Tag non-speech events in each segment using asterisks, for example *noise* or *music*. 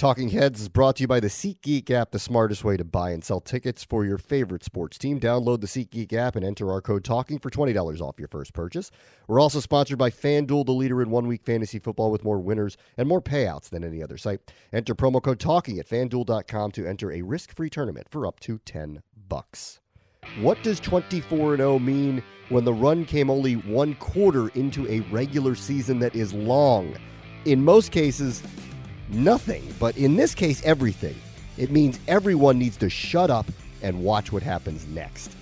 Talking Heads is brought to you by the SeatGeek app, the smartest way to buy and sell tickets for your favorite sports team. Download the SeatGeek app and enter our code TALKING for $20 off your first purchase. We're also sponsored by FanDuel, the leader in one week fantasy football with more winners and more payouts than any other site. Enter promo code TALKING at fanduel.com to enter a risk free tournament for up to 10 bucks. What does 24 0 mean when the run came only one quarter into a regular season that is long? In most cases, nothing, but in this case, everything. It means everyone needs to shut up and watch what happens next.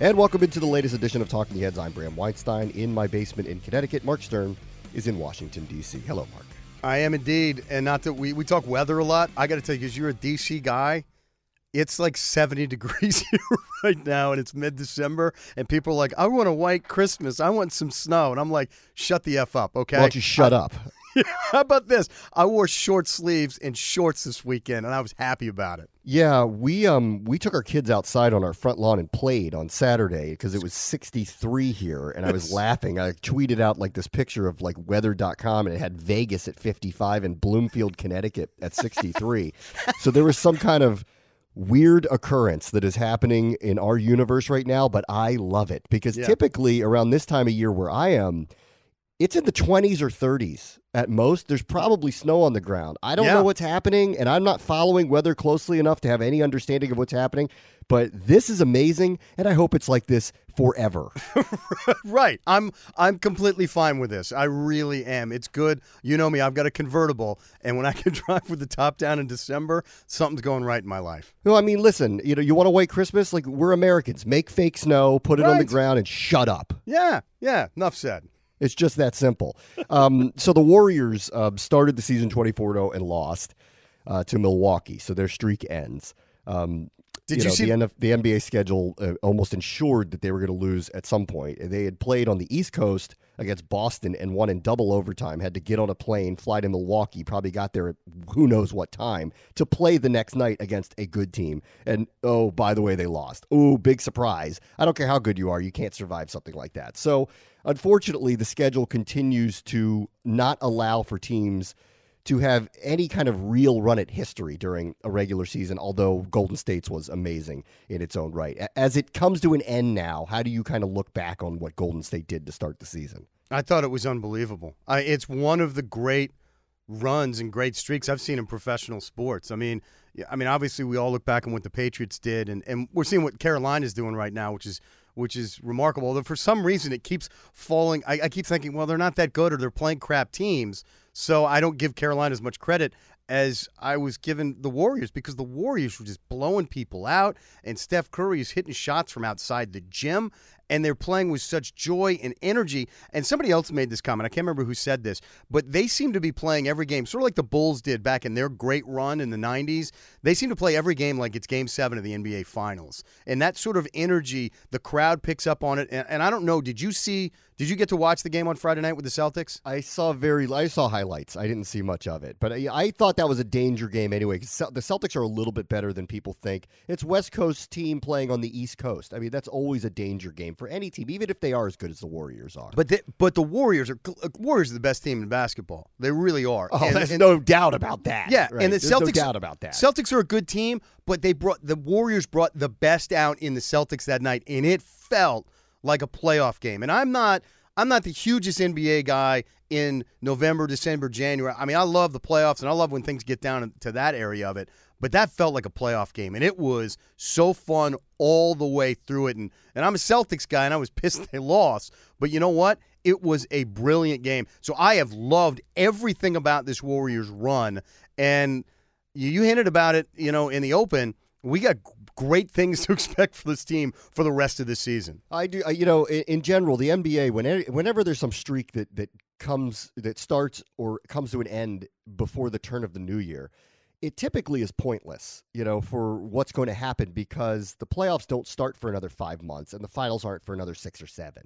And welcome into the latest edition of Talking the Heads. I'm Bram Weinstein in my basement in Connecticut. Marc Sterne is in Washington, D.C. Hello, Marc. I am indeed. And not that we, we talk weather a lot. I got to tell you, because you're a D.C. guy, it's like 70 *laughs* degrees here right now, and it's mid December, and people are like, I want a white Christmas. I want some snow. And I'm like, shut the F up, okay? Why don't you shut up? *laughs* How about this? I wore short sleeves and shorts this weekend, and I was happy about it. Yeah, we um we took our kids outside on our front lawn and played on Saturday because it was 63 here, and I was *laughs* laughing. I tweeted out like this picture of like weather.com, and it had Vegas at 55 and Bloomfield, Connecticut at 63. *laughs* so there was some kind of weird occurrence that is happening in our universe right now, but I love it because Yeah. typically around this time of year where I am, it's in the 20s or 30s at most. There's probably snow on the ground. I don't Yeah. know what's happening, and I'm not following weather closely enough to have any understanding of what's happening. But this is amazing, and I hope it's like this forever. *laughs* right. I'm I'm completely fine with this. I really am. It's good. You know me. I've got a convertible, and when I can *laughs* drive with the top down in December, something's going right in my life. no, I mean, listen, you know, you want to wait Christmas? Like we're Americans. Make fake snow, put it on the ground, and shut up. Yeah. Yeah. Enough said. It's just that simple. Um, so the Warriors uh, started the season 24 0 and lost uh, to Milwaukee. So their streak ends. Um, Did you know, see- the, NF the NBA schedule uh, almost ensured that they were going to lose at some point. They had played on the East Coast against Boston and won in double overtime. Had to get on a plane, fly to Milwaukee. Probably got there at who knows what time to play the next night against a good team. And oh, by the way, they lost. Oh, big surprise! I don't care how good you are, you can't survive something like that. So unfortunately, the schedule continues to not allow for teams to have any kind of real run at history during a regular season, although Golden State's was amazing in its own right. As it comes to an end now, how do you kind of look back on what Golden State did to start the season? I thought it was unbelievable. I, it's one of the great runs and great streaks I've seen in professional sports. I mean, I mean, obviously we all look back on what the Patriots did, and, and we're seeing what Carolina's doing right now, which is which is remarkable. Although for some reason it keeps falling. I, I keep thinking, well, they're not that good, or they're playing crap teams. So I don't give Carolina as much credit as I was given the Warriors because the Warriors were just blowing people out, and Steph Curry is hitting shots from outside the gym, and they're playing with such joy and energy. And somebody else made this comment. I can't remember who said this, but they seem to be playing every game, sort of like the Bulls did back in their great run in the 90s. They seem to play every game like it's game seven of the NBA Finals. And that sort of energy, the crowd picks up on it. And, and I don't know, did you see, did you get to watch the game on Friday night with the Celtics? I saw very, I saw highlights. I didn't see much of it, but I, I thought that was a danger game anyway. The Celtics are a little bit better than people think. It's West Coast team playing on the East Coast. I mean, that's always a danger game for any team, even if they are as good as the Warriors are. But the, but the Warriors are uh, Warriors are the best team in basketball. They really are. oh, And- there's and- no doubt about that. Yeah, right? and the There's Celtics. no doubt about that. Celtics are a good team, but they brought the Warriors brought the best out in the Celtics that night, and it felt like a playoff game. And I'm not I'm not the hugest NBA guy in November, December, January. I mean, I love the playoffs and I love when things get down to that area of it. But that felt like a playoff game, and it was so fun all the way through it. And and I'm a Celtics guy, and I was pissed they lost. But you know what? It was a brilliant game. So I have loved everything about this Warriors run. And you, you hinted about it, you know, in the open. We got great things to *laughs* expect for this team for the rest of the season. I do. You know, in, general, the NBA, whenever, whenever there's some streak that that comes that starts or comes to an end before the turn of the new year, it typically is pointless. You know, for what's going to happen because the playoffs don't start for another five months and the finals aren't for another six or seven.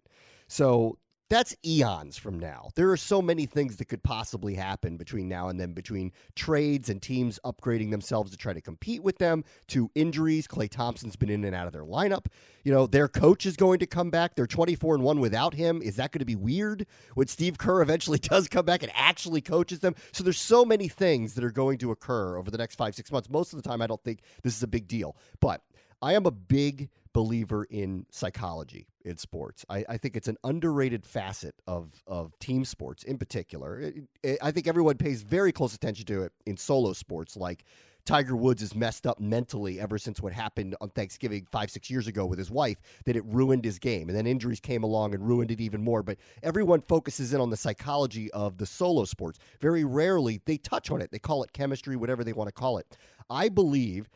So that's eons from now. There are so many things that could possibly happen between now and then, between trades and teams upgrading themselves to try to compete with them, to injuries. Klay Thompson's been in and out of their lineup. You know, their coach is going to come back. They're 24 and 1 without him. Is that going to be weird when Steve Kerr *laughs* eventually does come back and actually coaches them? So there's so many things that are going to occur over the next five, six months. Most of the time, I don't think this is a big deal. But I am a big believer in psychology in sports. I, I, think it's an underrated facet of, of team sports in particular. It, it, I think everyone pays very close attention to it in solo sports, like Tiger Woods is messed up mentally ever since what happened on Thanksgiving five, six years ago with his wife, that it ruined his game. And then injuries came along and ruined it even more. But everyone focuses in on the psychology of the solo sports. Very rarely they touch on it. They call it chemistry, whatever they want to call it. I believe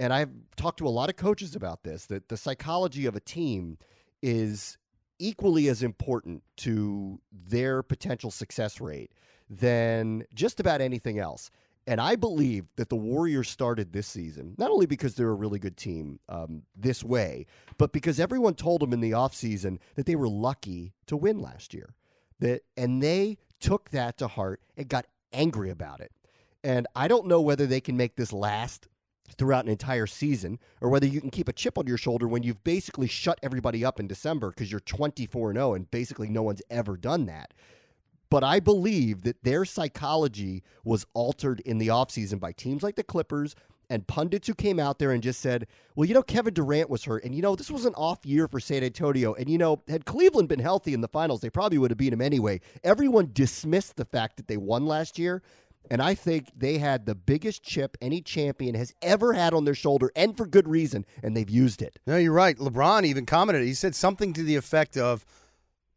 and I've talked to a lot of coaches about this, that the psychology of a team is equally as important to their potential success rate than just about anything else. And I believe that the Warriors started this season, not only because they're a really good team um, this way, but because everyone told them in the offseason that they were lucky to win last year. That, and they took that to heart and got angry about it. And I don't know whether they can make this last throughout an entire season or whether you can keep a chip on your shoulder when you've basically shut everybody up in December because you're 24 0 and basically no one's ever done that. But I believe that their psychology was altered in the offseason by teams like the Clippers and pundits who came out there and just said, well, you know, Kevin Durant was hurt. And, you know, this was an off year for San Antonio. And, you know, had Cleveland been healthy in the finals, they probably would have beat him anyway. Everyone dismissed the fact that they won last year. And I think they had the biggest chip any champion has ever had on their shoulder, and for good reason, and they've used it. No, you're right. LeBron even commented. He said something to the effect of,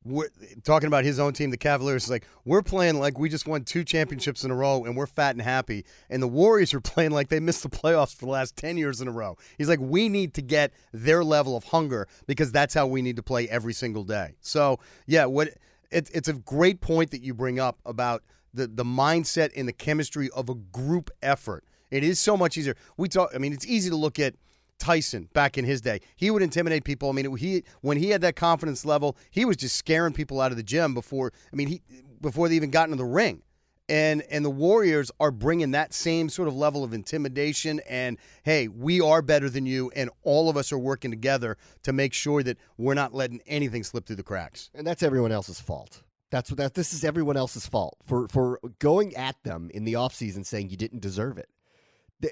we're talking about his own team, the Cavaliers. Like we're playing like we just won two championships in a row, and we're fat and happy. And the Warriors are *laughs* playing like they missed the playoffs for the last ten years in a row. He's like, we need to get their level of hunger because that's how we need to play every single day. So yeah, what it, it's a great point that you bring up about the the mindset and the chemistry of a group effort. It is so much easier. We talk. I mean, it's easy to look at Tyson back in his day. He would intimidate people. I mean, he when he had that confidence level, he was just scaring people out of the gym before. I mean, he before they even got into the ring. And and the Warriors are bringing that same sort of level of intimidation and hey, we are better than you and all of us are working together to make sure that we're not letting anything slip through the cracks. And that's everyone else's fault. That's what that this is everyone else's fault for for going at them in the offseason saying you didn't deserve it.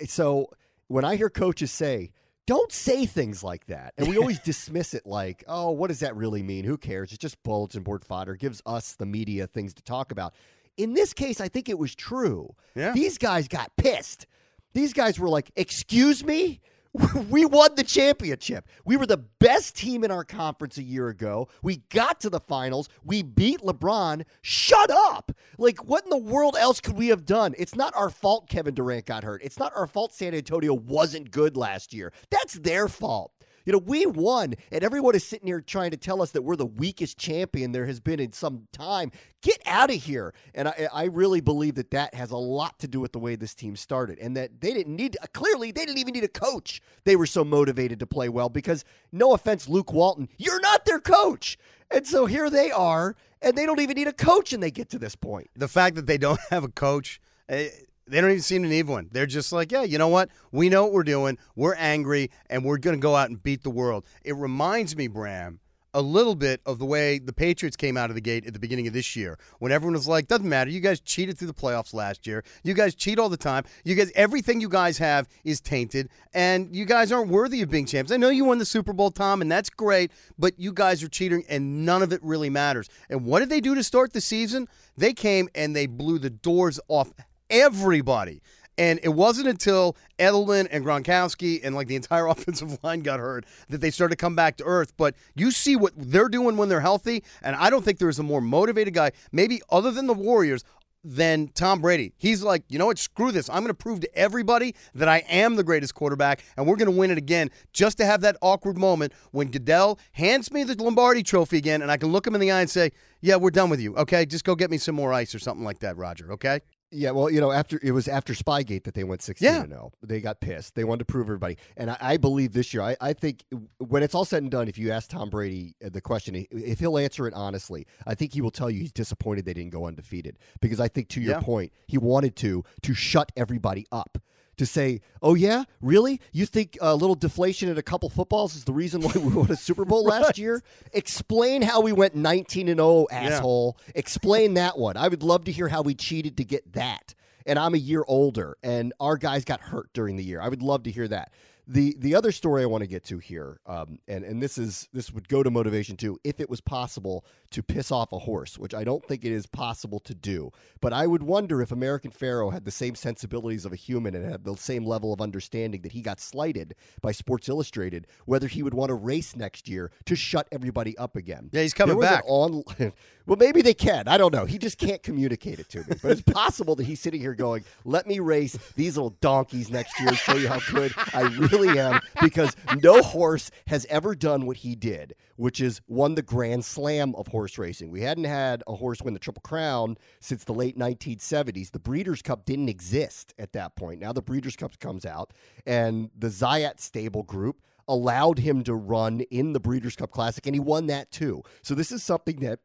So when I hear coaches say, don't say things like that. And we *laughs* always dismiss it like, oh, what does that really mean? Who cares? It's just bulletin board fodder. gives us, the media, things to talk about. In this case, I think it was true. Yeah. These guys got pissed. These guys were like, excuse me? *laughs* we won the championship. We were the best team in our conference a year ago. We got to the finals. We beat LeBron. Shut up. Like, what in the world else could we have done? It's not our fault Kevin Durant got hurt. It's not our fault San Antonio wasn't good last year. That's their fault. You know, we won, and everyone is sitting here trying to tell us that we're the weakest champion there has been in some time. Get out of here. And I, I really believe that that has a lot to do with the way this team started, and that they didn't need, clearly, they didn't even need a coach. They were so motivated to play well because, no offense, Luke Walton, you're not their coach. And so here they are, and they don't even need a coach, and they get to this point. The fact that they don't *laughs* have a coach. Eh, they don't even seem to need one. They're just like, yeah, you know what? We know what we're doing. We're angry, and we're going to go out and beat the world. It reminds me, Bram, a little bit of the way the Patriots came out of the gate at the beginning of this year when everyone was like, doesn't matter. You guys cheated through the playoffs last year. You guys cheat all the time. You guys, everything you guys have is tainted, and you guys aren't worthy of being champs. I know you won the Super Bowl, Tom, and that's great, but you guys are cheating, and none of it really matters. And what did they do to start the season? They came and they blew the doors off everybody. And it wasn't until Edelman and Gronkowski and like the entire *laughs* offensive line got hurt that they started to come back to earth. But you see what they're doing when they're healthy, and I don't think there's a more motivated guy, maybe other than the Warriors, than Tom Brady. He's like, you know what? Screw this. I'm going to prove to everybody that I am the greatest quarterback, and we're going to win it again just to have that awkward moment when Goodell hands me the Lombardi trophy again, and I can look him in the eye and say, yeah, we're done with you. Okay, just go get me some more ice or something like that, Roger. Okay. Yeah, well, you know, after it was after Spygate that they went sixteen Yeah. and zero. They got pissed. They wanted to prove everybody, and I, I believe this year. I, I think when it's all said and done, if you ask Tom Brady uh, the question, if he'll answer it honestly, I think he will tell you he's disappointed they didn't go undefeated because I think to your Yeah. point, he wanted to to shut everybody up. To say, oh yeah, really? You think a little deflation at a couple footballs is the reason why we *laughs* won a Super Bowl last year? Explain how we went nineteen and oh, zero, asshole. Explain that one. I would love to hear how we cheated to get that. And I'm a year older, and our guys got hurt during the year. I would love to hear that. The the other story I want to get to here, um, and and this is this would go to motivation too. If it was possible to piss off a horse, which I don't think it is possible to do, but I would wonder if American Pharoah had the same sensibilities of a human and had the same level of understanding that he got slighted by Sports Illustrated, whether he would want to race next year to shut everybody up again. Yeah, he's coming There was an back. On, *laughs* well, maybe they can. I don't know. He just can't communicate it to me. But it's possible that he's sitting here going, "Let me race these little donkeys next year and show you how good I really am." Because no horse has ever done what he did, which is won the Grand Slam of horse racing. We hadn't had a horse win the Triple Crown since the late 1970s. The Breeders' Cup didn't exist at that point. Now the Breeders' Cup comes out, and the Zayat Stable Group allowed him to run in the Breeders' Cup Classic, and he won that too. So this is something that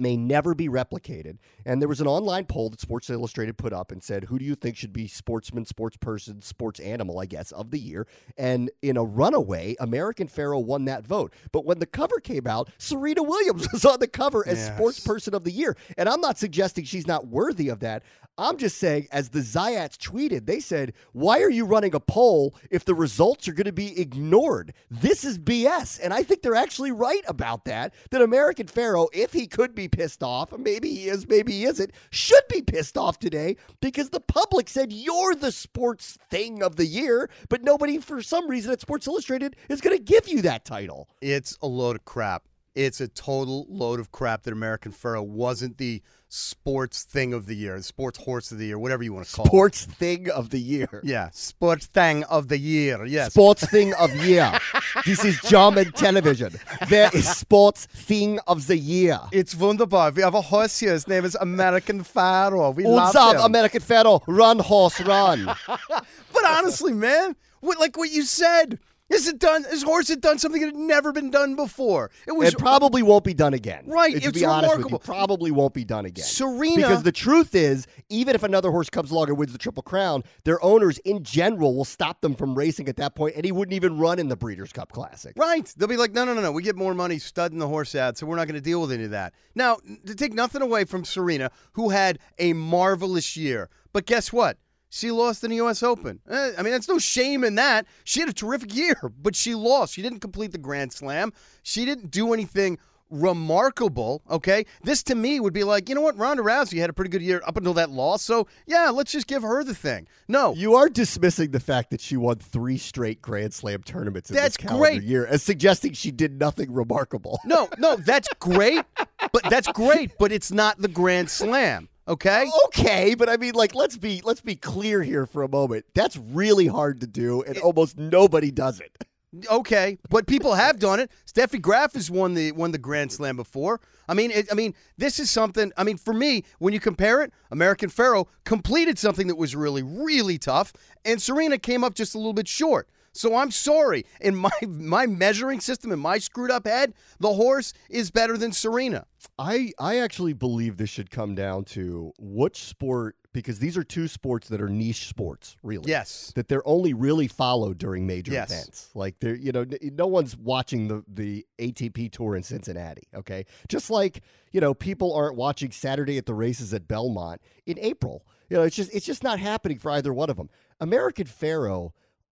may never be replicated. And there was an online poll that Sports Illustrated put up and said, Who do you think should be sportsman, sports person, sports animal, I guess, of the year? And in a runaway, American Pharoah won that vote. But when the cover came out, Serena Williams *laughs* was on the cover as Yes. sports person of the year. And I'm not suggesting she's not worthy of that. I'm just saying, as the Zayats tweeted, they said, Why are you running a poll if the results are going to be ignored? This is BS. And I think they're actually right about that. That American Pharoah, if he could be pissed off, maybe he is, maybe he isn't, should be pissed off today because the public said you're the sports thing of the year, but nobody, for some reason, at Sports Illustrated is going to give you that title. It's a load of crap. It's a total load of crap that American Pharoah wasn't the sports thing of the year, the sports horse of the year, whatever you want to call it. Sports thing of the year. Yeah, sports thing of the year. Yes. Sports thing of year. this is German television. There is sports thing of the year. It's wunderbar. We have a horse here. His name is American Pharoah. We love him. American Pharoah, run horse run. *laughs* But honestly, man, what, like what you said, is it done? His horse had done something that had never been done before. It was It probably won't be done again. Right, To it's be honest with you, remarkable. probably won't be done again. Serena- Because the truth is, even if another horse comes along and wins the Triple Crown, their owners in general will stop them from racing at that point, and he wouldn't even run in the Breeders' Cup Classic. Right. They'll be like, no, no, no, no. We get more money studding the horse out, so we're not going to deal with any of that. Now, to take nothing away from Serena, who had a marvelous year. But guess what? She lost in the U.S. Open. Eh, I mean, that's no shame in that. She had a terrific year, *laughs* but she lost. She didn't complete the Grand Slam. She didn't do anything remarkable, okay? This to me would be like, you know what? Ronda Rousey had a pretty good year up until that loss, so yeah, let's just give her the thing. No, You are dismissing the fact that she won three straight Grand Slam tournaments in That's this calendar great. year as suggesting she did nothing remarkable. No, no, that's *laughs* great, but that's great, but it's not the Grand Slam. Okay, Okay, but I mean, like, let's be let's be clear here for a moment. That's really hard to do, and almost nobody does it. okay, but people have done it. Steffi Graf has won the won the Grand Slam before. I mean, it, I mean, this is something. I mean, for me, when you compare it, American Pharoah completed something that was really, really tough, and Serena came up just a little bit short. So I'm sorry. In my my measuring system, in my screwed up head, the horse is better than Serena. I I actually believe this should come down to which sport because these are two sports that are niche sports, really. Yes. That they're only really followed during major Yes. events. Like they're you know no one's watching the the ATP tour in Cincinnati, okay? Just like, you know, people aren't watching Saturday at the races at Belmont in April. You know, it's just it's just not happening for either one of them. American Pharoah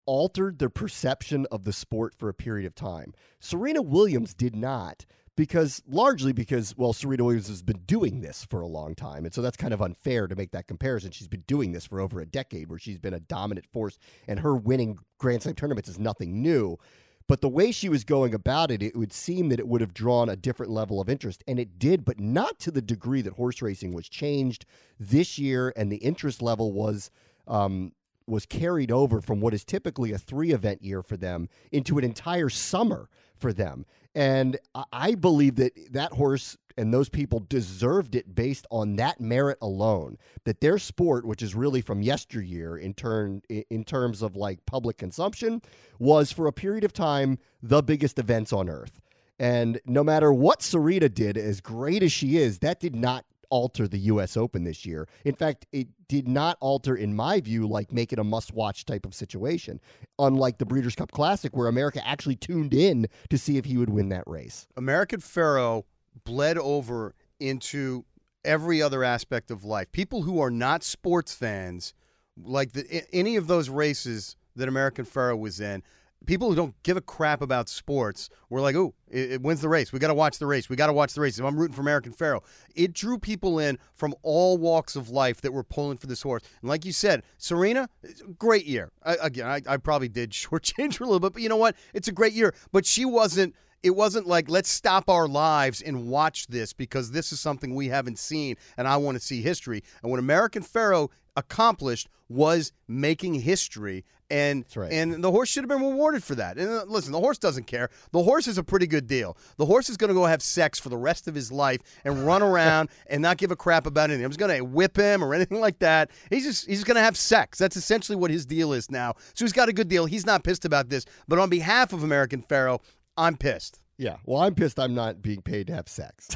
altered their perception of the sport for a period of time. Serena Williams did not because largely because well Serena Williams has been doing this for a long time. And so that's kind of unfair to make that comparison. She's been doing this for over a decade where she's been a dominant force and her winning grand slam tournaments is nothing new. But the way she was going about it it would seem that it would have drawn a different level of interest. And it did but not to the degree that horse racing was changed this year and the interest level was um, was carried over from what is typically a three event year for them into an entire summer for them. And I- believe that that horse and those people deserved it based on that merit alone. That their sport, which is really from yesteryear in turn in terms of like public consumption, was for a period of time the biggest events on earth. And no matter what Serena did, as great as she is, that did not alter the U.S. Open this year. In fact, it did not alter, in my view, like make it a must-watch type of situation. Unlike the Breeders' Cup Classic, where America actually tuned in to see if he would win that race. American Pharoah bled over into every other aspect of life. People who are not sports fans, like the, any of those races that American Pharoah was in, people who don't give a crap about sports were like, "Oh, it, it wins the race. We got to watch the race. We got to watch the race." If I'm rooting for American Pharoah, it drew people in from all walks of life that were pulling for this horse. And like you said, Serena, great year. I, again, I, I probably did *laughs* shortchange her a little bit, but you know what? It's a great year. But she wasn't. It wasn't like let's stop our lives and watch this because this is something we haven't seen and I want to see history. And what American Pharoah accomplished was making history and right. and the horse should have been rewarded for that. And uh, listen, the horse doesn't care. The horse is a pretty good deal. The horse is going to go have sex for the rest of his life and run around *laughs* and not give a crap about anything. I'm just going to whip him or anything like that. He's just he's going to have sex. That's essentially what his deal is now. So he's got a good deal. He's not pissed about this. But on behalf of American Pharoah, I'm pissed. Yeah. Well, I'm pissed I'm not being paid to have sex.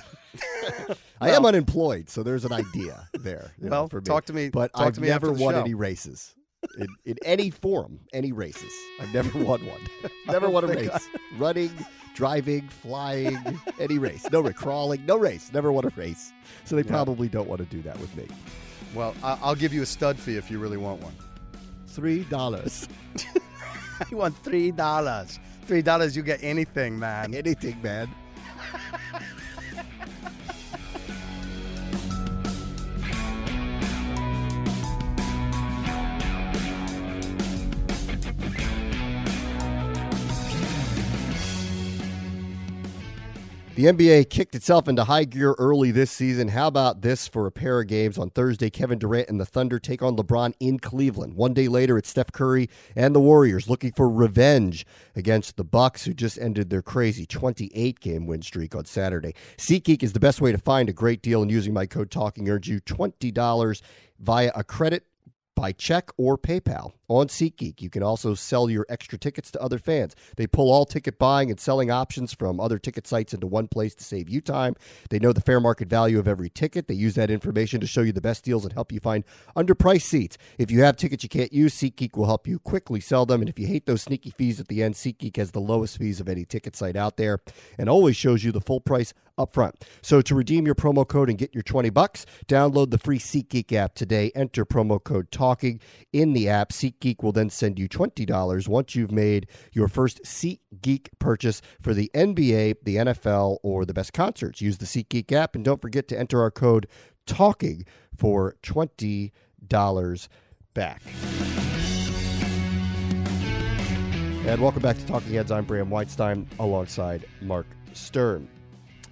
*laughs* I am unemployed, so there's an idea there. know, Well, for me. talk to me- But talk I've to me never won show. any races. In, in any forum, any races. I've never *laughs* won one. *laughs* never oh won a race. *laughs* Running, driving, flying, any race. No race. Crawling, no race. Never won a race. So they probably don't want to do that with me. Well, I- I'll give you a stud fee if you really want one. Three dollars. you want three dollars. Three dollars, you get anything, man. Anything, man. The NBA kicked itself into high gear early this season. How about this for a pair of games on Thursday? Kevin Durant and the Thunder take on LeBron in Cleveland. One day later, it's Steph Curry and the Warriors looking for revenge against the Bucks, who just ended their crazy 28 game win streak on Saturday. SeatGeek is the best way to find a great deal, and using my code Talking earns you $20 via a credit by check or PayPal on SeatGeek. You can also sell your extra tickets to other fans. They pull all ticket buying and selling options from other ticket sites into one place to save you time. They know the fair market value of every ticket. They use that information to show you the best deals and help you find underpriced seats. If you have tickets you can't use, SeatGeek will help you quickly sell them. And if you hate those sneaky fees at the end, SeatGeek has the lowest fees of any ticket site out there and always shows you the full price up front. So to redeem your promo code and get your 20 bucks, download the free SeatGeek app today. Enter promo code TALKING in the app. SeatGeek will then send you $20 once you've made your first SeatGeek purchase for the NBA, the NFL, or the best concerts. Use the SeatGeek app and don't forget to enter our code TALKING for $20 back. And welcome back to Talking Heads. I'm Bram Weinstein alongside Marc Sterne.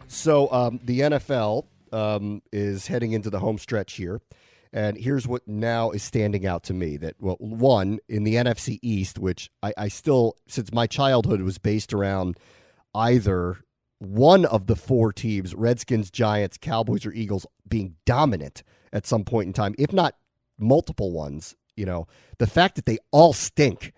So um, the NFL um, is heading into the home stretch here. And here's what now is standing out to me that, well, one, in the NFC East, which I, I still, since my childhood was based around either one of the four teams, Redskins, Giants, Cowboys, or Eagles, being dominant at some point in time, if not multiple ones, you know, the fact that they all stink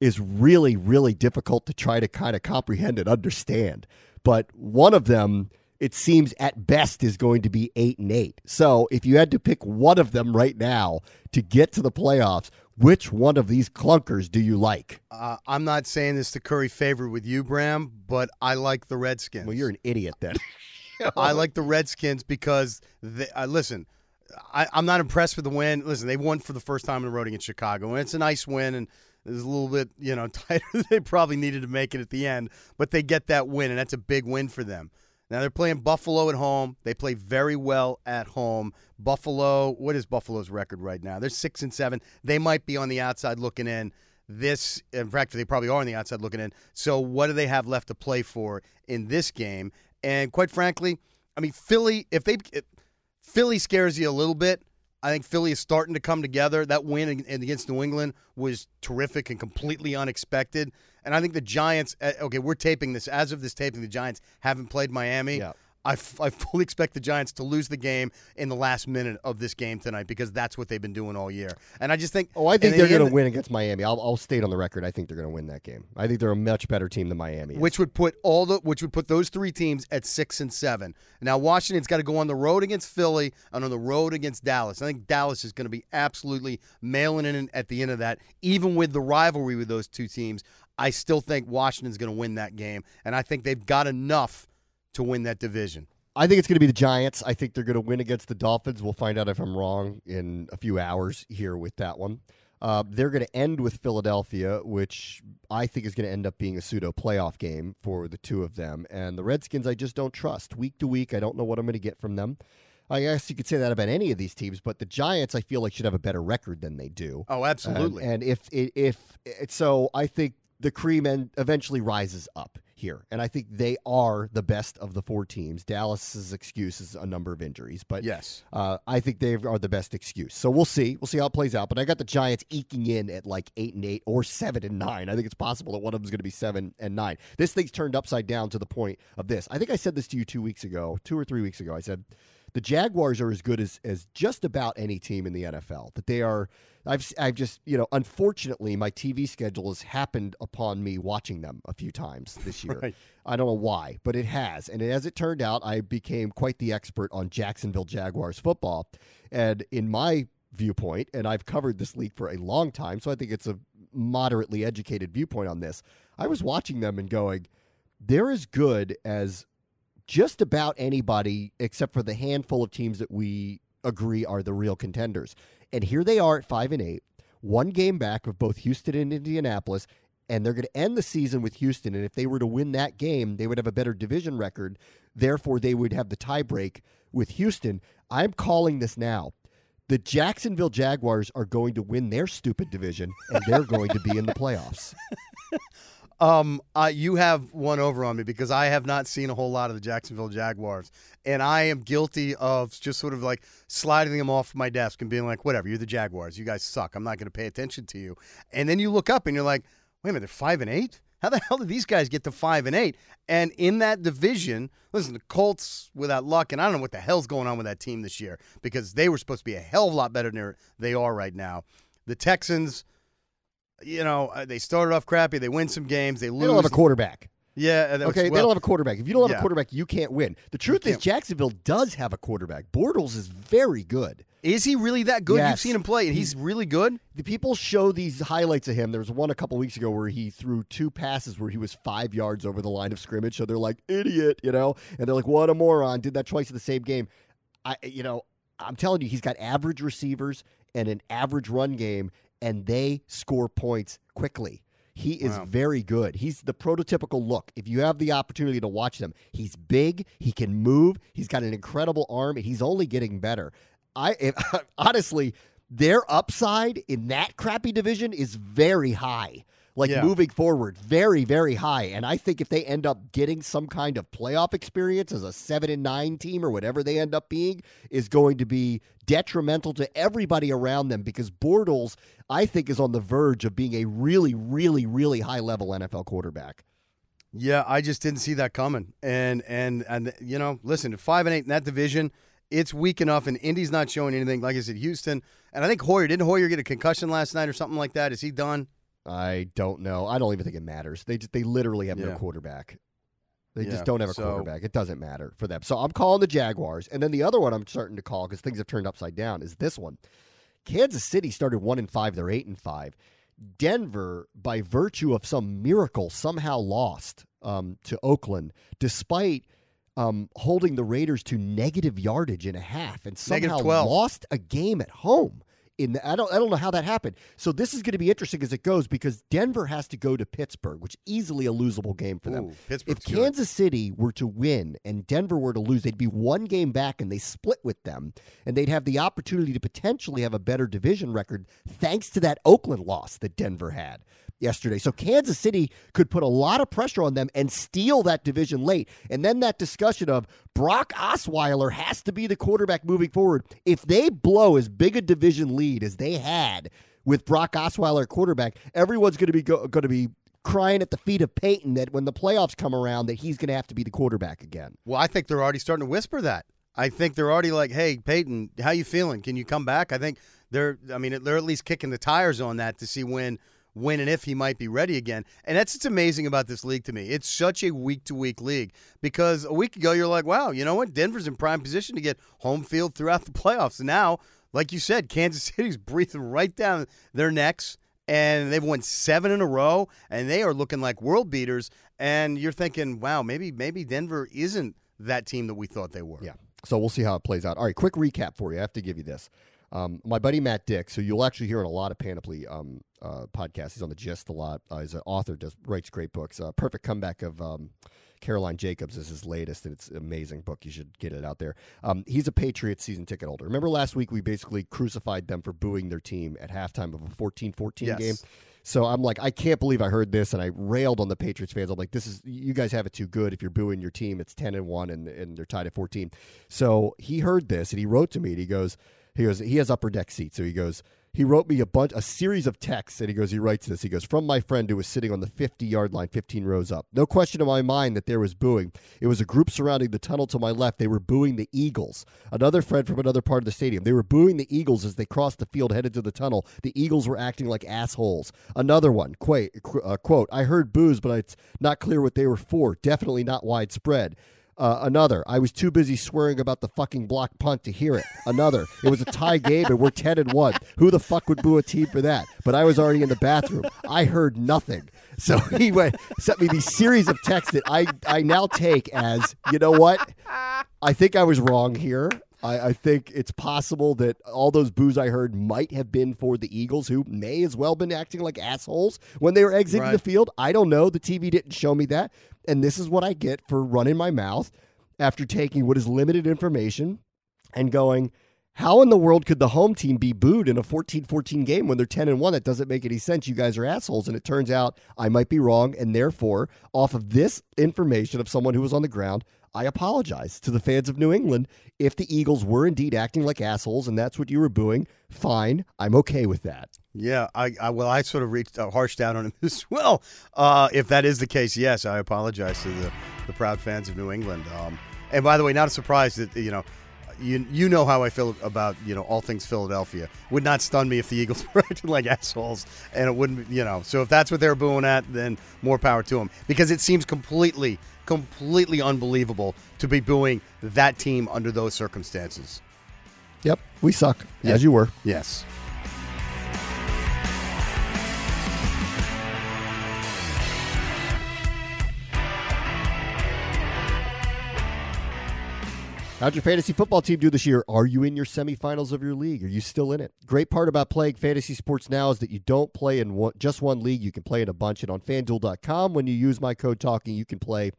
is really, really difficult to try to kind of comprehend and understand. But one of them, it seems at best, is going to be eight and eight. So if you had to pick one of them right now to get to the playoffs, which one of these clunkers do you like? Uh, I'm not saying this to curry favor with you, Bram, but I like the Redskins. Well, you're an idiot then. *laughs* I like the Redskins because they, uh, listen, I, I'm not impressed with the win. Listen, they won for the first time in a road against Chicago, and it's a nice win, and it was a little bit you know *laughs* tighter they probably needed to make it at the end, but they get that win, and that's a big win for them. Now they're playing Buffalo at home. They play very well at home. Buffalo, what is Buffalo's record right now? They're six and seven. They might be on the outside looking in. This, in fact, they probably are on the outside looking in. So what do they have left to play for in this game? And quite frankly, I mean, Philly, if they if Philly scares you a little bit, I think Philly is starting to come together. That win against New England was terrific and completely unexpected. And I think the Giants, uh, okay, we're taping this. As of this taping, the Giants haven't played Miami. Yeah. I, f- I fully expect the Giants to lose the game in the last minute of this game tonight because that's what they've been doing all year. And I just think. Oh, I think they're the going to win against Miami. I'll, I'll state on the record. I think they're going to win that game. I think they're a much better team than Miami. Is. which would put all the which would put those three teams at six and seven. Now Washington's got to go on the road against Philly and on the road against Dallas. I think Dallas is going to be absolutely mailing in at the end of that. Even with the rivalry with those two teams, I still think Washington's going to win that game, and I think they've got enough to win that division. I think it's going to be the Giants. I think they're going to win against the Dolphins. We'll find out if I'm wrong in a few hours here with that one. Uh, they're going to end with Philadelphia, which I think is going to end up being a pseudo playoff game for the two of them. And the Redskins, I just don't trust. Week to week, I don't know what I'm going to get from them. I guess you could say that about any of these teams, but the Giants, I feel like, should have a better record than they do. Oh, absolutely. And, and if if if so, I think the cream and eventually rises up here, and I think they are the best of the four teams. Dallas's excuse is a number of injuries, but yes. uh, I think they are the best excuse. So we'll see. We'll see how it plays out. But I got the Giants eking in at like eight and eight or seven and nine. I think it's possible that one of them is going to be seven and nine. This thing's turned upside down to the point of this. I think I said this to you two weeks ago, two or three weeks ago. I said the Jaguars are as good as as just about any team in the NFL. That they are. I've I've just you know unfortunately my TV schedule has happened upon me watching them a few times this year. Right. I don't know why, but it has. And as it turned out, I became quite the expert on Jacksonville Jaguars football. And in my viewpoint, and I've covered this league for a long time, so I think it's a moderately educated viewpoint on this. I was watching them and going, they're as good as just about anybody except for the handful of teams that we agree are the real contenders. And here they are at 5 and 8, one game back of both Houston and Indianapolis, and they're going to end the season with Houston and if they were to win that game, they would have a better division record. Therefore, they would have the tiebreak with Houston. I'm calling this now. The Jacksonville Jaguars are going to win their stupid division and they're going to be in the playoffs. *laughs* Um, uh, you have one over on me because I have not seen a whole lot of the Jacksonville Jaguars, and I am guilty of just sort of like sliding them off my desk and being like, "Whatever, you're the Jaguars. You guys suck. I'm not going to pay attention to you." And then you look up and you're like, "Wait a minute, they're five and eight. How the hell did these guys get to five and eight? And in that division, listen, the Colts without luck, and I don't know what the hell's going on with that team this year because they were supposed to be a hell of a lot better than they are right now. The Texans you know, uh, they started off crappy. They win some games. They lose. They don't have a quarterback. yeah. and that was- Okay, they don't have a quarterback. If you don't have yeah. a quarterback, you can't win. The truth is, Jacksonville does have a quarterback. Bortles is very good. Is he really that good? You've seen him play, and he's really good. The people show these highlights of him. There was one a couple weeks ago where he threw two passes where he was five yards over the line of scrimmage. So they're like, idiot, you know? And they're like, what a moron. Did that twice in the same game. I, you know, I'm telling you, he's got average receivers and an average run game, and they score points quickly. He is Wow. very good. He's the prototypical look. If you have the opportunity to watch them, he's big, he can move, he's got an incredible arm, and he's only getting better. I if, *laughs* honestly, their upside in that crappy division is very high. Like Yeah. moving forward, very, very high. And I think if they end up getting some kind of playoff experience as a seven and nine team or whatever they end up being, is going to be detrimental to everybody around them because Bortles, I think, is on the verge of being a really, really, really high level NFL quarterback. Yeah, I just didn't see that coming. And and and you know, listen, five and eight in that division, it's weak enough, and Indy's not showing anything. Like I said, Houston, and I think Hoyer didn't Hoyer get a concussion last night or something like that. Is he done? I don't know. I don't even think it matters. They just, they literally have Yeah. no quarterback. They Yeah, just don't have a so- quarterback. It doesn't matter for them. So I'm calling the Jaguars, and then the other one I'm starting to call because things have turned upside down is this one. Kansas City started one and five. They're eight and five. Denver, by virtue of some miracle, somehow lost um, to Oakland, despite um, holding the Raiders to negative yardage and a half, and somehow lost a game at home. In the, I don't I don't know how that happened. So this is going to be interesting as it goes because Denver has to go to Pittsburgh, which is easily a losable game for them. Ooh, If Pittsburgh's good. Kansas City were to win and Denver were to lose, they'd be one game back and they split with them, and they'd have the opportunity to potentially have a better division record thanks to that Oakland loss that Denver had yesterday. So Kansas City could put a lot of pressure on them and steal that division late. And then that discussion of Brock Osweiler has to be the quarterback moving forward. If they blow as big a division lead as they had with Brock Osweiler quarterback, everyone's going to be go, going to be crying at the feet of Peyton that when the playoffs come around that he's going to have to be the quarterback again. Well, I think they're already starting to whisper that. I think they're already like, "Hey, Peyton, how you feeling? Can you come back?" I think they're I mean, they're at least kicking the tires on that to see when when and if he might be ready again. And that's what's amazing about this league to me. It's such a week to week league because a week ago you're like, wow, you know what? Denver's in prime position to get home field throughout the playoffs. And now, like you said, Kansas *laughs* City's breathing right down their necks and they've won seven in a row and they are looking like world beaters. And you're thinking, wow, maybe maybe Denver isn't that team that we thought they were. Yeah. So we'll see how it plays out. All right, quick recap for you. I have to give you this. Um, my buddy Matt Dicks, who you'll actually hear in a lot of Panoply um, uh, podcasts. He's on the Gist a lot. Uh, he's an author, does writes great books. Uh, Perfect comeback of um, Caroline Jacobs is his latest, and it's an amazing book. You should get it out there. Um, he's a Patriots season ticket holder. Remember last week we basically crucified them for booing their team at halftime of a 14-14 Yes. game. So I'm like, I can't believe I heard this, and I railed on the Patriots fans. I'm like, this is you guys have it too good. If you're booing your team, it's ten and one, and and they're tied at 14. So he heard this, and he wrote to me, and he goes, he goes, he has upper deck seats, so he goes. He wrote me a bunch, a series of texts, and he goes, he writes this. He goes, from my friend who was sitting on the 50 yard line, 15 rows up. No question in my mind that there was booing. It was a group surrounding the tunnel to my left. They were booing the Eagles. Another friend from another part of the stadium. They were booing the Eagles as they crossed the field headed to the tunnel. The Eagles were acting like assholes. Another one, quote, uh, quote I heard boos, but it's not clear what they were for. Definitely not widespread. Uh, another, I was too busy swearing about the fucking block punt to hear it. Another, it was a tie game and we're 10 and 1. Who the fuck would boo a team for that? But I was already in the bathroom. I heard nothing. So *laughs* he went, sent me these series of texts that I, I now take as, you know what? I think I was wrong here. I, I think it's possible that all those boos I heard might have been for the Eagles, who may as well been acting like assholes when they were exiting Right. the field. I don't know. The TV didn't show me that. And this is what I get for running my mouth after taking what is limited information and going, how in the world could the home team be booed in a 14-14 game when they're 10 and 1? That doesn't make any sense. You guys are assholes. And it turns out I might be wrong. And therefore, off of this information of someone who was on the ground, I apologize to the fans of New England. If the Eagles were indeed acting like assholes and that's what you were booing, fine. I'm okay with that. Yeah, I, I well, I sort of reached uh, harsh down on him *laughs* as well. Uh, if that is the case, yes, I apologize to the, the proud fans of New England. Um, and by the way, not a surprise that you know, you you know how I feel about you know all things Philadelphia. Would not stun me if the Eagles *laughs* were acting like assholes, and it wouldn't you know. So if that's what they're booing at, then more power to them because it seems completely completely unbelievable to be booing that team under those circumstances. Yep, we suck, Yeah. as you were. Yes. How'd your fantasy football team do this year? Are you in your semifinals of your league? Are you still in it? Great part about playing fantasy sports now is that you don't play in one, just one league. You can play in a bunch. And on FanDuel.com, when you use my code TALKING, you can play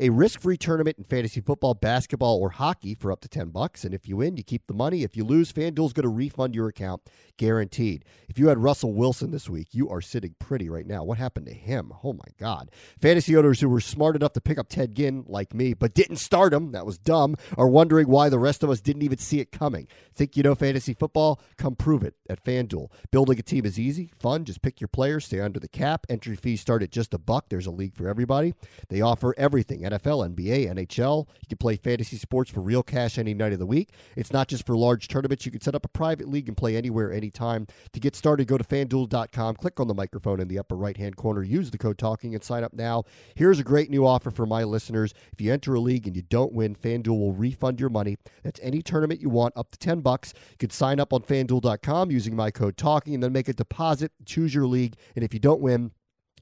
a risk-free tournament in fantasy football, basketball, or hockey for up to 10 bucks. And if you win, you keep the money. If you lose, FanDuel's going to refund your account, guaranteed. If you had Russell Wilson this week, you are sitting pretty right now. What happened to him? Oh my God. Fantasy owners who were smart enough to pick up Ted Ginn, like me, but didn't start him, that was dumb, are wondering why the rest of us didn't even see it coming. Think you know fantasy football? Come prove it at FanDuel. Building a team is easy, fun. Just pick your players, stay under the cap. Entry fees start at just a buck. There's a league for everybody. They offer everything NFL, NBA, NHL. You can play fantasy sports for real cash any night of the week. It's not just for large tournaments. You can set up a private league and play anywhere, anytime. To get started, go to fanduel.com, click on the microphone in the upper right hand corner, use the code TALKING, and sign up now. Here's a great new offer for my listeners. If you enter a league and you don't win, FanDuel will refund your money. That's any tournament you want, up to 10 bucks. You can sign up on fanduel.com using my code TALKING and then make a deposit, choose your league, and if you don't win,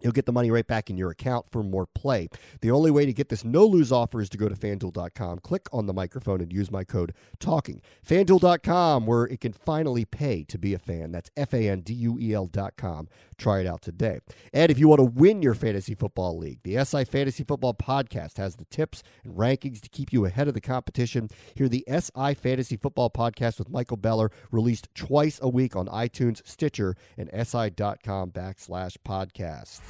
You'll get the money right back in your account for more play. The only way to get this no lose offer is to go to fanduel.com, click on the microphone, and use my code TALKING. Fanduel.com, where it can finally pay to be a fan. That's F A N D U E L.com. Try it out today. And if you want to win your fantasy football league, the SI Fantasy Football Podcast has the tips and rankings to keep you ahead of the competition. Hear the SI Fantasy Football Podcast with Michael Beller, released twice a week on iTunes, Stitcher, and SI.com backslash podcasts.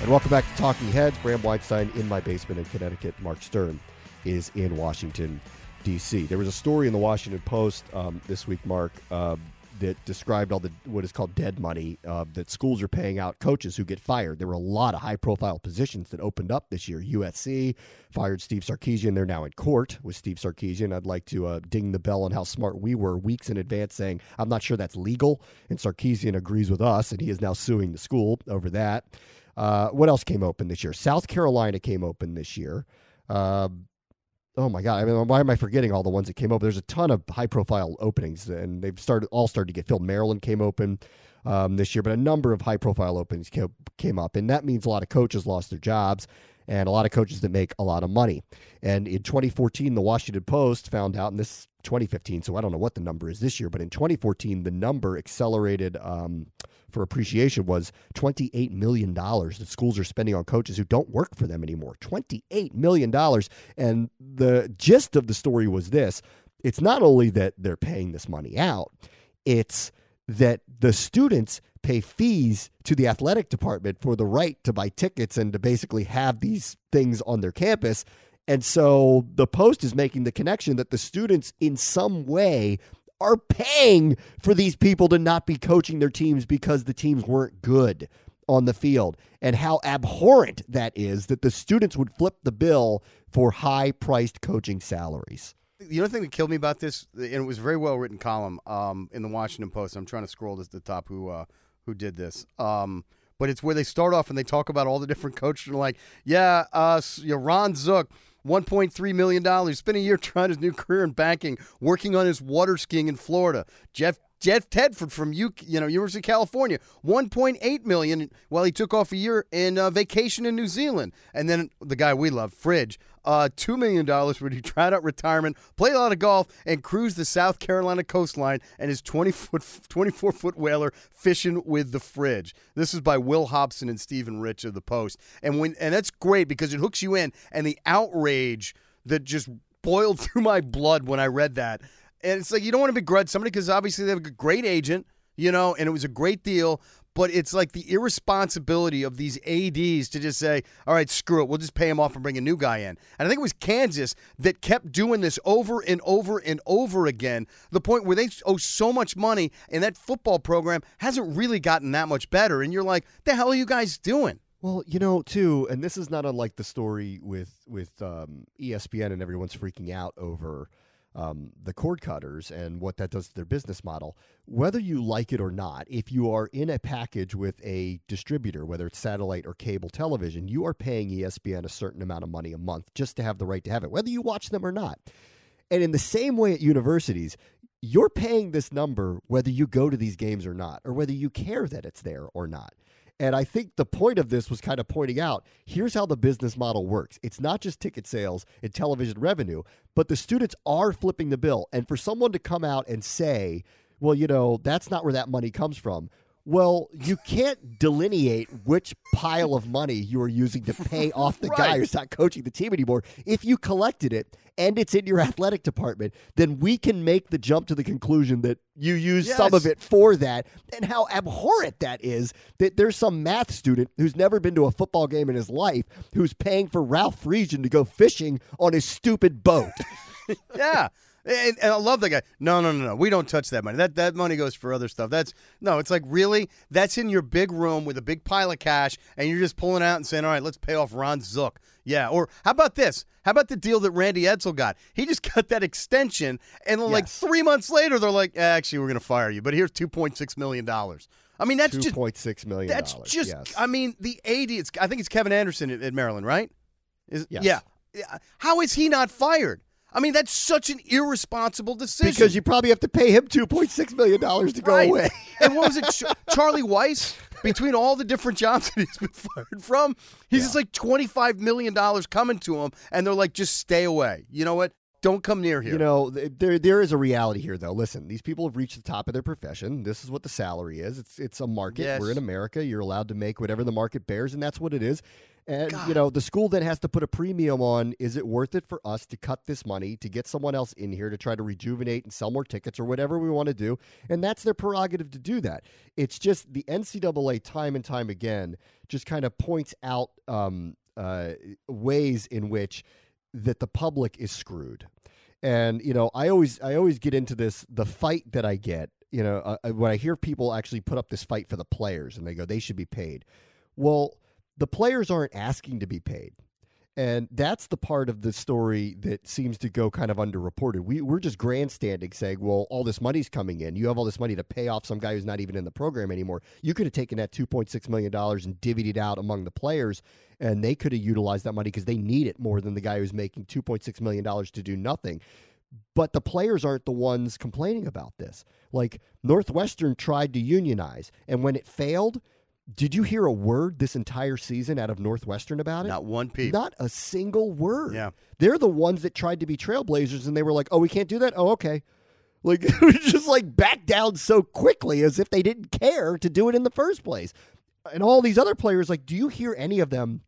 And welcome back to Talking Heads. Bram Weinstein in my basement in Connecticut. Marc Sterne is in Washington, D.C. There was a story in the Washington Post um, this week, Marc, uh, that described all the what is called dead money uh, that schools are paying out coaches who get fired. There were a lot of high profile positions that opened up this year. USC fired Steve Sarkisian. They're now in court with Steve Sarkisian. I'd like to uh, ding the bell on how smart we were weeks in advance, saying I'm not sure that's legal, and Sarkisian agrees with us, and he is now suing the school over that. Uh, what else came open this year? South Carolina came open this year. Uh, oh my god! I mean, why am I forgetting all the ones that came open? There's a ton of high profile openings, and they've started all started to get filled. Maryland came open um, this year, but a number of high profile openings came, came up, and that means a lot of coaches lost their jobs. And a lot of coaches that make a lot of money. And in 2014, the Washington Post found out, and this 2015, so I don't know what the number is this year, but in 2014, the number accelerated um, for appreciation was $28 million that schools are spending on coaches who don't work for them anymore. $28 million. And the gist of the story was this it's not only that they're paying this money out, it's that the students pay fees to the athletic department for the right to buy tickets and to basically have these things on their campus. And so the Post is making the connection that the students, in some way, are paying for these people to not be coaching their teams because the teams weren't good on the field and how abhorrent that is that the students would flip the bill for high priced coaching salaries. The other thing that killed me about this, and it was a very well written column um, in the Washington Post. I'm trying to scroll to the top who uh, who did this. Um, but it's where they start off and they talk about all the different coaches. And like, yeah, uh, you Ron Zook $1.3 million. Spent a year trying his new career in banking, working on his water skiing in Florida. Jeff Jeff Tedford from U, you know University of California, 1.8 million while he took off a year in uh, vacation in New Zealand. And then the guy we love, Fridge, uh, $2 million when he *laughs* tried out retirement, played a lot of golf, and cruised the South Carolina coastline and his 20 foot, 24 foot whaler fishing with the fridge. This is by Will Hobson and Stephen Rich of the Post. And when and that's great because it hooks you in and the outrage that just boiled *laughs* through my blood when I read that and it's like you don't want to begrudge somebody because obviously they have a great agent, you know, and it was a great deal. But it's like the irresponsibility of these ADs to just say, all right, screw it. We'll just pay him off and bring a new guy in. And I think it was Kansas that kept doing this over and over and over again, the point where they owe so much money, and that football program hasn't really gotten that much better. And you're like, the hell are you guys doing? Well, you know, too, and this is not unlike the story with with um, ESPN and everyone's freaking out over um, the cord cutters and what that does to their business model. Whether you like it or not, if you are in a package with a distributor, whether it's satellite or cable television, you are paying ESPN a certain amount of money a month just to have the right to have it, whether you watch them or not. And in the same way at universities, you're paying this number whether you go to these games or not, or whether you care that it's there or not. And I think the point of this was kind of pointing out here's how the business model works. It's not just ticket sales and television revenue, but the students are flipping the bill. And for someone to come out and say, well, you know, that's not where that money comes from. Well, you can't delineate which pile of money you are using to pay *laughs* off the right. guy who's not coaching the team anymore. If you collected it and it's in your athletic department, then we can make the jump to the conclusion that you use yes. some of it for that. And how abhorrent that is that there's some math student who's never been to a football game in his life who's paying for Ralph Friedgen to go fishing on his stupid boat. *laughs* yeah. And, and, I love that guy. No, no, no, no. We don't touch that money. That that money goes for other stuff. That's no. It's like really. That's in your big room with a big pile of cash, and you're just pulling out and saying, "All right, let's pay off Ron Zook." Yeah. Or how about this? How about the deal that Randy Edsall got? He just *laughs* got that extension, and like three months later, they're like, eh, "Actually, we're going to fire you, but here's two point six million dollars." I mean, that's just two point six million. That's just. Yes. I mean, the AD. It's. I think it's Kevin Anderson at, at Maryland, right? Is yes. yeah. How is he not fired? I mean, that's such an irresponsible decision. Because you probably have to pay him $2.6 million to go right. away. *laughs* and what was it? Ch- Charlie Weis? Between all the different jobs that he's been *laughs* fired from, he's yeah. just like $25 million coming to him, and they're like, just stay away. You know what? Don't come near here. You know, there there is a reality here, though. Listen, these people have reached the top of their profession. This is what the salary is. It's it's a market. Yes. We're in America. You're allowed to make whatever the market bears, and that's what it is. And God. you know, the school then has to put a premium on: is it worth it for us to cut this money to get someone else in here to try to rejuvenate and sell more tickets or whatever we want to do? And that's their prerogative to do that. It's just the NCAA time and time again just kind of points out um, uh, ways in which that the public is screwed. And you know, I always I always get into this the fight that I get. You know, uh, uh, when I hear people actually put up this fight for the players and they go they should be paid. Well, the players aren't asking to be paid. And that's the part of the story that seems to go kind of underreported. We, we're just grandstanding saying, well, all this money's coming in. You have all this money to pay off some guy who's not even in the program anymore. You could have taken that $2.6 million and divvied it out among the players, and they could have utilized that money because they need it more than the guy who's making $2.6 million to do nothing. But the players aren't the ones complaining about this. Like Northwestern tried to unionize, and when it failed, did you hear a word this entire season out of Northwestern about it? Not one peep. Not a single word. Yeah. They're the ones that tried to be trailblazers and they were like, oh, we can't do that? Oh, okay. Like, *laughs* just like back down so quickly as if they didn't care to do it in the first place. And all these other players, like, do you hear any of them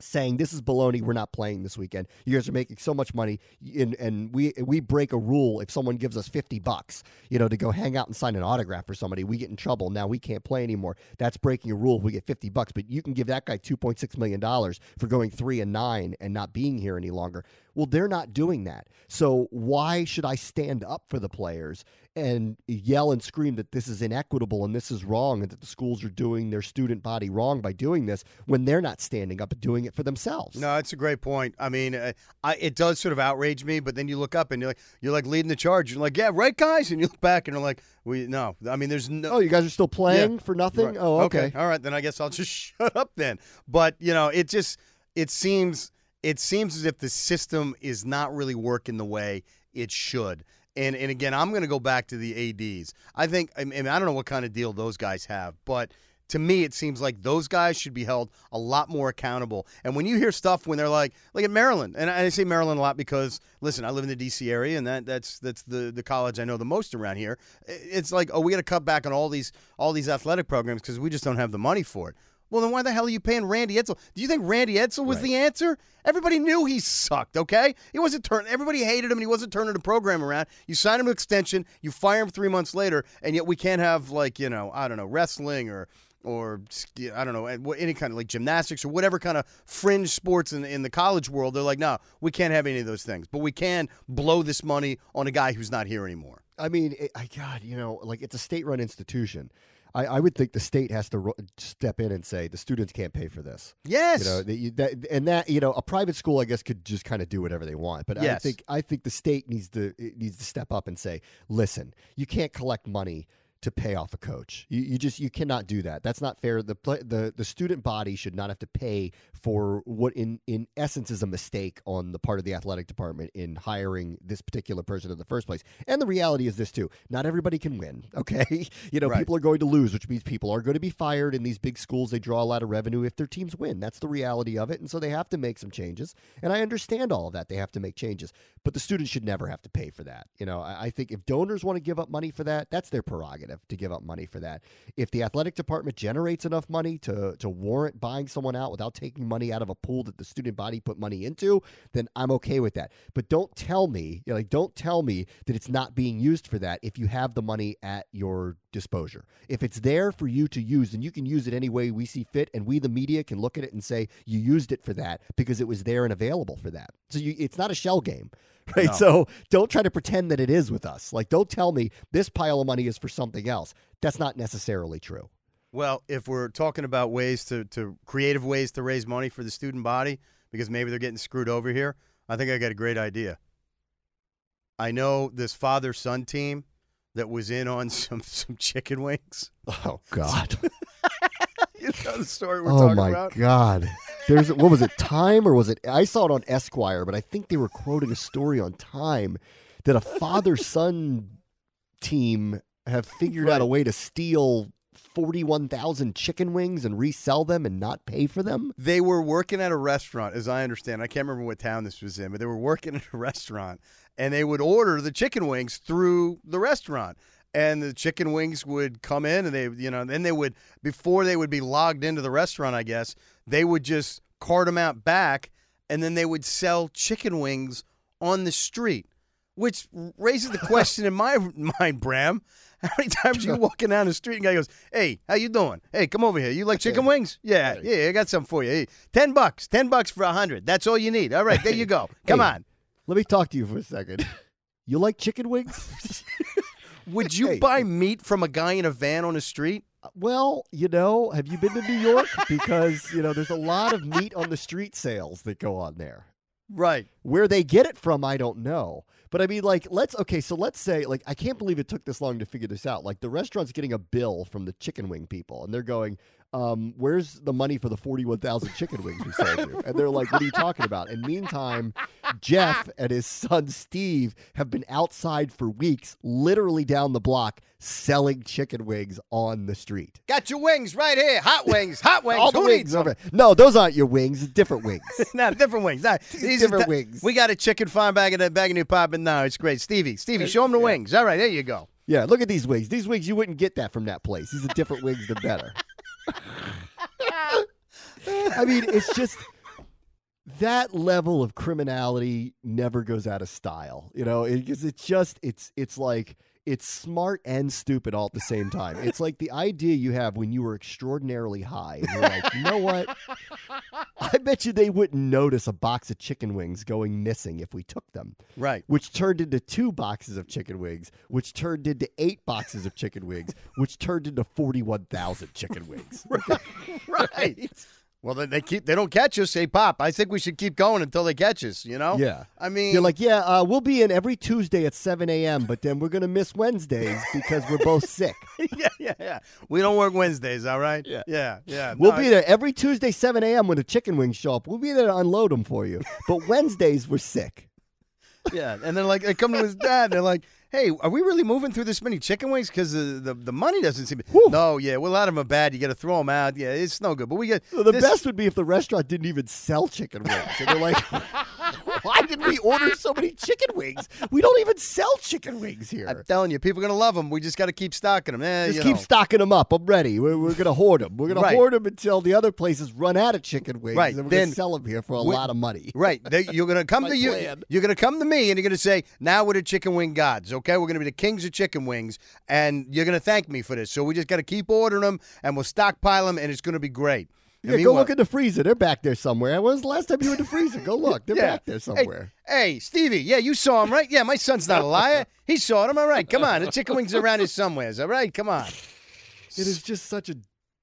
saying this is baloney we're not playing this weekend. You guys are making so much money and, and we we break a rule if someone gives us 50 bucks you know to go hang out and sign an autograph for somebody we get in trouble now we can't play anymore. That's breaking a rule if we get 50 bucks but you can give that guy 2.6 million dollars for going 3 and 9 and not being here any longer well, they're not doing that. So why should I stand up for the players and yell and scream that this is inequitable and this is wrong and that the schools are doing their student body wrong by doing this when they're not standing up and doing it for themselves? No, that's a great point. I mean, uh, I, it does sort of outrage me, but then you look up and you're like, you're like leading the charge. You're like, yeah, right, guys, and you look back and you're like, we no. I mean, there's no. Oh, you guys are still playing Yeah. for nothing? Right. Oh, okay. All right, then I guess I'll just *laughs* shut up then. But you know, it just it seems it seems as if the system is not really working the way it should. And and again, I'm going to go back to the ads. I think I mean I don't know what kind of deal those guys have, but to me, it seems like those guys should be held a lot more accountable. And when you hear stuff when they're like, like at Maryland, and I say Maryland a lot because listen, I live in the D.C. area, and that that's that's the the college I know the most around here. It's like, oh, we got to cut back on all these all these athletic programs because we just don't have the money for it. Well, then why the hell are you paying Randy Edsall? Do you think Randy Edsall was Right. the answer? Everybody knew he sucked, okay? He wasn't turning everybody hated him and he wasn't turning the program around. You sign him an extension, you fire him three months later, and yet we can't have like, you know, I don't know, wrestling or or I don't know, any kind of like gymnastics or whatever kind of fringe sports in, in the college world. They're like, no, we can't have any of those things. But we can blow this money on a guy who's not here anymore. I mean, it, I God, you know, like it's a state-run institution. I, I would think the state has to ro- step in and say the students can't pay for this. Yes. You know, that, that, and that you know, a private school, I guess, could just kind of do whatever they want. But I think I think the state needs to it needs to step up and say, listen, you can't collect money to pay off a coach. You, you just you cannot do that. That's not fair. The the the student body should not have to pay for what in in essence is a mistake on the part of the athletic department in hiring this particular person in the first place. And the reality is this too: not everybody can win. *laughs* Okay, you know, Right. people are going to lose, which means people are going to be fired in these big schools. They draw a lot of revenue if their teams win. That's the reality of it, and so they have to make some changes. And I understand all of that; they have to make changes, but the students should never have to pay for that. You know, I, I think if donors want to give up money for that, that's their prerogative to give up money for that. If the athletic department generates enough money to to warrant buying someone out without taking money out of a pool that the student body put money into, then I'm okay with that. But don't tell me, you know, like, don't tell me that it's not being used for that if you have the money at your disposal. If it's there for you to use, then you can use it any way we see fit, and we, the media, can look at it and say you used it for that because it was there and available for that. So you, it's not a shell game. *laughs* Right. No. So don't try to pretend that it is with us. Like, don't tell me this pile of money is for something else. That's not necessarily true. Well, if we're talking about ways to, to creative ways to raise money for the student body, because maybe they're getting screwed over here, I think I got a great idea. I know this father son team that was in on *laughs* some, some chicken wings. Oh God. *laughs* you know the story we're oh talking my about? God. There's what was it? Time or was it? I saw it on Esquire, but I think they were quoting a story on Time that a father son team have figured out a way to steal forty-one thousand chicken wings and resell them and not pay for them. They were working at a restaurant, as I understand. I can't remember what town this was in, but they were working *laughs* at a restaurant, and they would order the chicken wings through the restaurant. And the chicken wings would come in, and they, you know, then they would before they would be logged into the restaurant. I guess they would just cart them out back, and then they would sell chicken wings on the street, which raises the *laughs* question in my mind, Bram. *laughs* How many times are you *laughs* walking down the street and guy goes, "Hey, how you doing? Hey, come over here. You like chicken wings? *laughs* Yeah, yeah, I got some for you. Hey, ten bucks, ten bucks for a hundred. That's all you need. All right, there you go. Come Hey. on. Let me talk to you for a second. You like chicken wings? Would you Hey. buy meat from a guy in a van on the street? Uh, well, you know, have you been to New York? Because, you know, there's a lot of meat on the street sales that go on there. Right. Where they get it from, I don't know. But I mean, like, let's okay. So let's say, like, I can't believe it took this long to figure this out. Like, the restaurant's getting a bill from the chicken wing people, and they're going, um, "Where's the money for the forty-one thousand chicken wings we sold you?" And they're like, "What are you talking about?" And meantime, Jeff and his son Steve have been outside for weeks, literally down the block, selling chicken wings on the street. Got your wings right here. Hot wings. Hot wings. All the Who wings over. No, those aren't your wings. Different wings. *laughs* no, different wings. No, these are different di- wings. We got a chicken farm bag of the bag of new pop, and no, it's great. Stevie, Stevie, show them the wings. All right, there you go. Yeah, look at these wings. These wings you wouldn't get that from that place. These are different wings. They're better. I mean, it's just that level of criminality never goes out of style. You know, because it's just it's it's like it's smart and stupid all at the same time. It's like the idea you have when you were extraordinarily high and you're like, you know what? *laughs* I bet you they wouldn't notice a box of chicken wings going missing if we took them Right. which turned into two boxes of chicken wings, which turned into eight boxes of chicken wings, which turned into 41,000 chicken wings. *laughs* Right. *laughs* Well, they, they keep they don't catch us. Hey, Pop, I think we should keep going until they catch us. You know? Yeah. I mean, You're like, yeah, uh, we'll be in every Tuesday at 7 a.m., but then we're going to miss Wednesdays because we're both sick. *laughs* yeah, yeah, yeah. We don't work Wednesdays, all right? Yeah. yeah, yeah. We'll No, be there every Tuesday, 7 a.m. when the chicken wings show up. We'll be there to unload them for you. But Wednesdays, we're sick. *laughs* Yeah, and then like they come to his dad. They're like, "Hey, are we really moving through this many chicken wings? Because the, the the money doesn't seem." Whew. No, yeah, well, a lot of them are bad. You got to throw them out. Yeah, it's no good. But we get The this- best would be if the restaurant didn't even sell chicken wings. And they're like, *laughs* why did we order so many chicken wings? We don't even sell chicken wings here. I'm telling you, people are gonna love them. We just got to keep stocking them. Eh, Just keep know. stocking them up. I'm ready. We're, we're going to hoard them. We're Right. to hoard them until the other places run out of chicken wings. Right. And we're going Then to sell them here for a lot of money. Right, they, you're gonna come *laughs* to you. You're gonna come to me, and you're gonna say, "Now we're the chicken wing gods." Okay, we're gonna be the kings of chicken wings, and you're gonna thank me for this. So we just got to keep ordering them, and we'll stockpile them, and it's gonna be great. Yeah, go look in the freezer. They're back there somewhere. When was the last time you were in the freezer? Go look. They're *laughs* Yeah. back there somewhere. Hey, Stevie, yeah, you saw him, right? Yeah, my son's not a liar. He saw them. All right, come on. The chicken wings are around here somewheres. All right, come on. It is just such a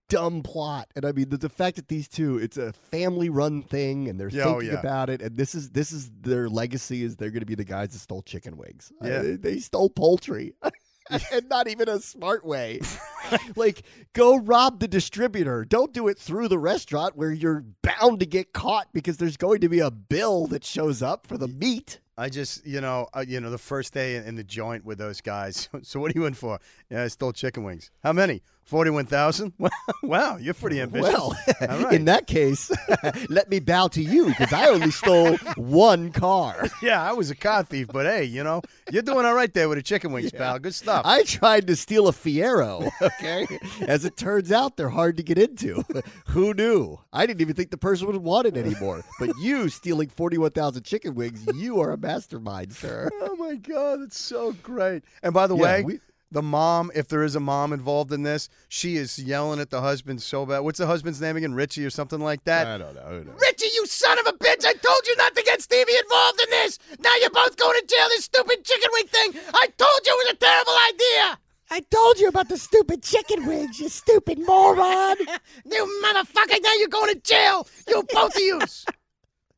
dumb plot. And I mean, the, the fact that these two, it's a family-run thing, and they're Yeah, oh, thinking yeah. about it. And this is this is their legacy. Is they're going to be the guys that stole chicken wings. Yeah. Uh, they stole poultry. *laughs* *laughs* and not even a smart way. *laughs* like, go rob the distributor. Don't do it through the restaurant where you're bound to get caught because there's going to be a bill that shows up for the meat. I just, you know, uh, you know, the first day in the joint with those guys. *laughs* So what are you in for? Yeah, I stole chicken wings. How many? Forty-one thousand. *laughs* wow, you're pretty ambitious. Well, *laughs* right. in that case, *laughs* let me bow to you because I only stole one car. yeah, I was a car thief, but hey, you know, you're doing all right there with the chicken wings, pal. Good stuff. I tried to steal a Fiero, okay? As it turns out, they're hard to get into. Who knew? I didn't even think the person would want it anymore. But you stealing 41,000 chicken wings, you are a mastermind, sir. oh my god, it's so great. And by the Yeah, way, we- the mom, if there is a mom involved in this, she is yelling at the husband so bad. What's the husband's name again? Richie or something like that. I don't know. Who knows? Richie, you son of a bitch! I told you not to get Stevie involved in this. Now you're both going to jail. This stupid chicken wing thing. I told you it was a terrible idea. I told you about the stupid chicken wings, you stupid moron. *laughs* You motherfucker! Now you're going to jail. You both of you. *laughs*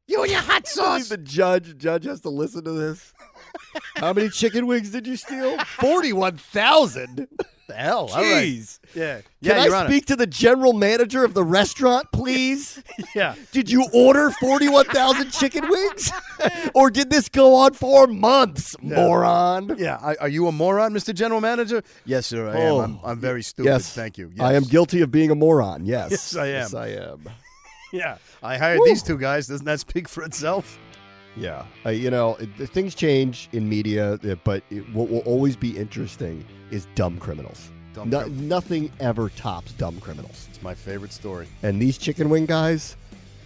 You and your hot I believe sauce. the judge judge has to listen to this. How many chicken wings did you steal? 41,000. The hell? All right. Jeez. Yeah. Can yeah, Your I speak to the general manager of the restaurant, please? *laughs* Yeah. Did you order 41,000 chicken wings? *laughs* or did this go on for months, moron? Yeah. I, are you a moron, Mr. General Manager? Yes, sir. I Oh. am. I'm, I'm very stupid. Yes. Thank you. I am guilty of being a moron. Yes. Yes, I am. Yes, I am. *laughs* Yeah. I hired Woo. these two guys. Doesn't that speak for itself? Yeah. Uh, you know, it, things change in media, uh, but it, what will always be interesting is dumb criminals. Dumb No- crim- nothing ever tops dumb criminals. It's my favorite story. And these chicken wing guys,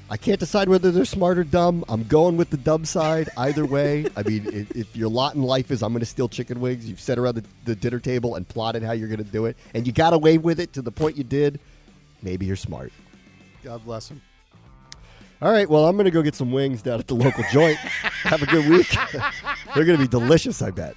I can't decide whether they're smart or dumb. I'm going with the dumb side either way. I mean, if, if your lot in life is I'm going to steal chicken wings, you've sat around the, the dinner table and plotted how you're going to do it, and you got away with it to the point you did, maybe you're smart. God bless him. All right, well, I'm going to go get some wings down at the local joint. Have a good week. *laughs* They're going to be delicious, I bet.